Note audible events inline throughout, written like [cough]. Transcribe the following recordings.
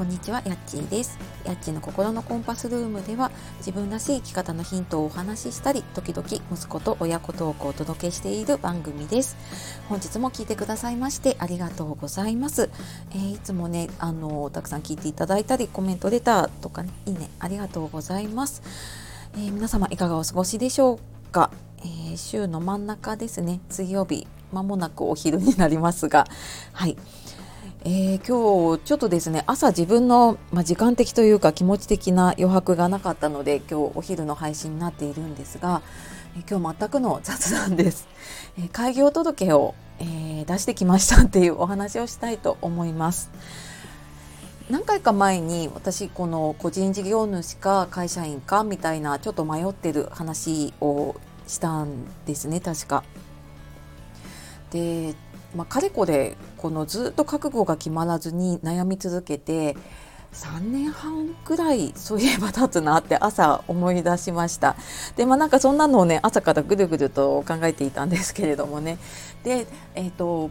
こんにちは、やっちーです。やっちーの心のコンパスルームでは、自分らしい生き方のヒントをお話ししたり、時々息子と親子トークをお届けしている番組です。本日も聞いてくださいましてありがとうございます。えーいつもね、あのたくさん聞いていただいたり、コメントレターとかね、いいね、ありがとうございます。えー皆様いかがお過ごしでしょうか？え週の真ん中ですね、水曜日、まもなくお昼になりますが、はい。えー今日ちょっとですね朝自分の、まあ、時間的というか気持ち的な余白がなかったので今日お昼の配信になっているんですが、えー今日全くの雑談です、えー開業届を、え出してきましたっていうお話をしたいと思います何回か前に私この個人事業主か会社員かみたいなちょっと迷ってる話をしたんですね確か。で、まあ、かれこれこのずっと覚悟が決まらずに悩み続けて3年半くらいそういえば経つなって朝思い出しましたでまあなんかそんなのをね朝からぐるぐると考えていたんですけれどもねでえっ、と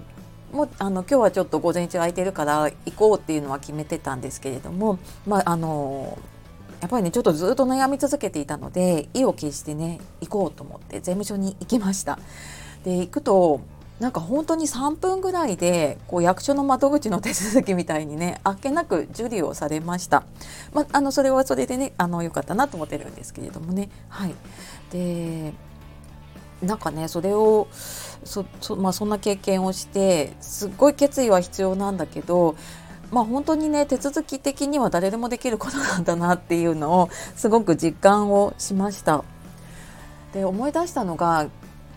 もうあの今日はちょっと午前中空いてるから行こうっていうのは決めてたんですけれどもまああのやっぱりねちょっとずっと悩み続けていたので意を決してね行こうと思って税務署に行きました。で行くとなんか本当に3分ぐらいでこう役所の窓口の手続きみたいにねあっけなく受理をされました。まああのそれはそれでねあの良かったなと思ってるんですけれどもね。はい。でなんかねそれをそそ,、まあ、そんな経験をしてすっごい決意は必要なんだけどまあ本当にね手続き的には誰でもできることなんだなっていうのをすごく実感をしました。で思い出したのが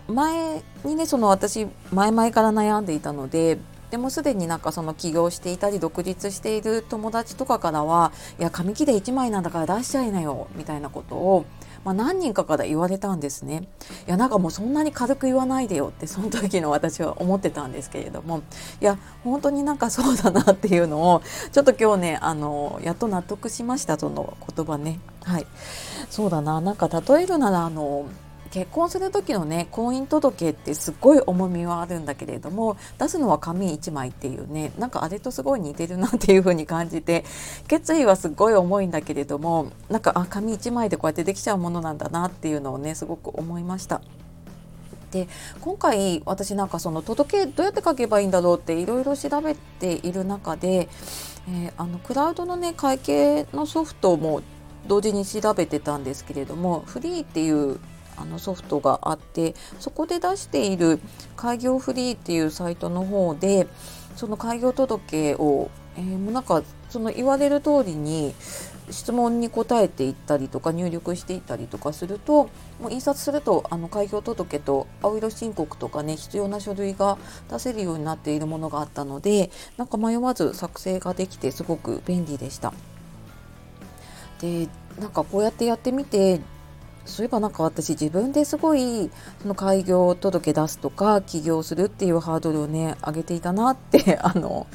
前にねその私前々から悩んでいたのででもすでになんかその起業していたり独立している友達とかからはいや紙切れ1枚なんだから出しちゃいなよみたいなことを、まあ、何人かから言われたんですね。いやなんかもうそんなに軽く言わないでよってその時の私は思ってたんですけれどもいや本当になんかそうだなっていうのをちょっと今日ねあのやっと納得しましたその言葉ね。はいそうだななんか例えるならあの結婚する時のね婚姻届ってすっごい重みはあるんだけれども出すのは紙1枚っていうねなんかあれとすごい似てるなっていう風に感じて決意はすごい重いんだけれどもなんかあ紙1枚でこうやってできちゃうものなんだなっていうのをねすごく思いました。で今回私なんかその届けどうやって書けばいいんだろうっていろいろ調べている中で、えーあのクラウドのね会計のソフトも同時に調べてたんですけれどもフリーっていうあのソフトがあってそこで出している開業フリーっていうサイトの方でその開業届を、えーもうなんかその言われる通りに質問に答えていったりとか入力していったりとかするともう印刷するとあの開業届と青色申告とかね必要な書類が出せるようになっているものがあったのでなんか迷わず作成ができてすごく便利でした。でなんかこうやってやってみてそういえばなんか私自分ですごいその開業届出すとか起業するっていうハードルをね上げていたなって [laughs] あの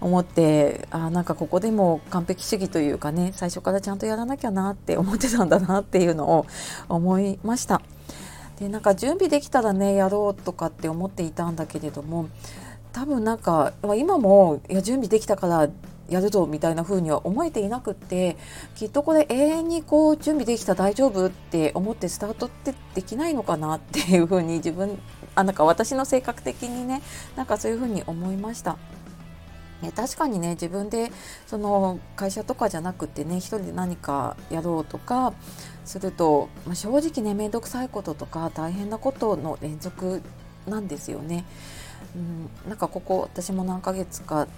思ってあなんかここでも完璧主義というかね最初からちゃんとやらなきゃなって思ってたんだなっていうのを思いました。でなんか準備できたらねやろうとかって思っていたんだけれども多分なんかま今もいや準備できたからやるぞみたいな風には思えていなくってきっとこれ永遠にこう準備できた大丈夫って思ってスタートってできないのかなっていう風に自分あなんか私の性格的にねなんかそういう風に思いました。ね、確かにね自分でその会社とかじゃなくてね一人で何かやろうとかすると、まあ、正直ね面倒くさいこととか大変なことの連続なんですよね。うん、なんかここ私も何ヶ月か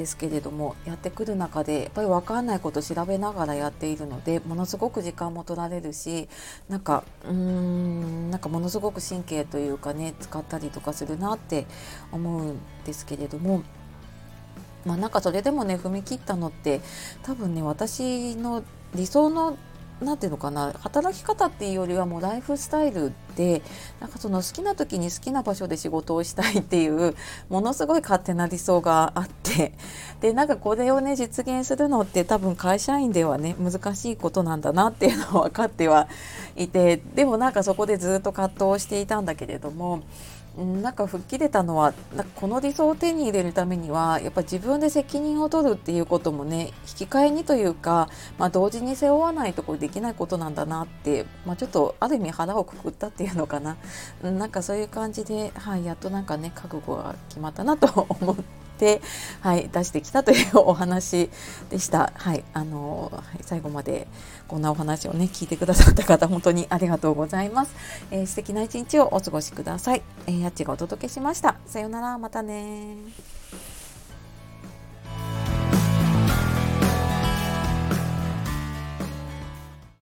ですけれどもやってくる中でやっぱり分かんないこと調べながらやっているのでものすごく時間も取られるしなんかうーんなんかものすごく神経というかね使ったりとかするなって思うんですけれども。まあなんかそれでもね踏み切ったのって多分ね私の理想のなんていうのかな働き方っていうよりはもうライフスタイルてなんかその好きな時に好きな場所で仕事をしたいっていうものすごい勝手な理想があってでなんかこれをね実現するのって多分会社員ではね難しいことなんだなっていうのは分かってはいてでもなんかそこでずっと葛藤していたんだけれどもなんか吹っ切れたのはなんかこの理想を手に入れるためにはやっぱ自分で責任を取るっていうこともね引き換えにというか、まあ、同時に背負わないとこれできないことなんだなって、まあ、ちょっとある意味腹をくくったっていいうのかななんかそういう感じで、はい、やっとなんかね覚悟が決まったなと [laughs] 思って。はい、出してきたというお話でした。はい、あのはい、最後までこんなお話をね聞いてくださった方本当にありがとうございます。えー、素敵な一日をお過ごしください。えー、やっちがお届けしました。さようなら、またね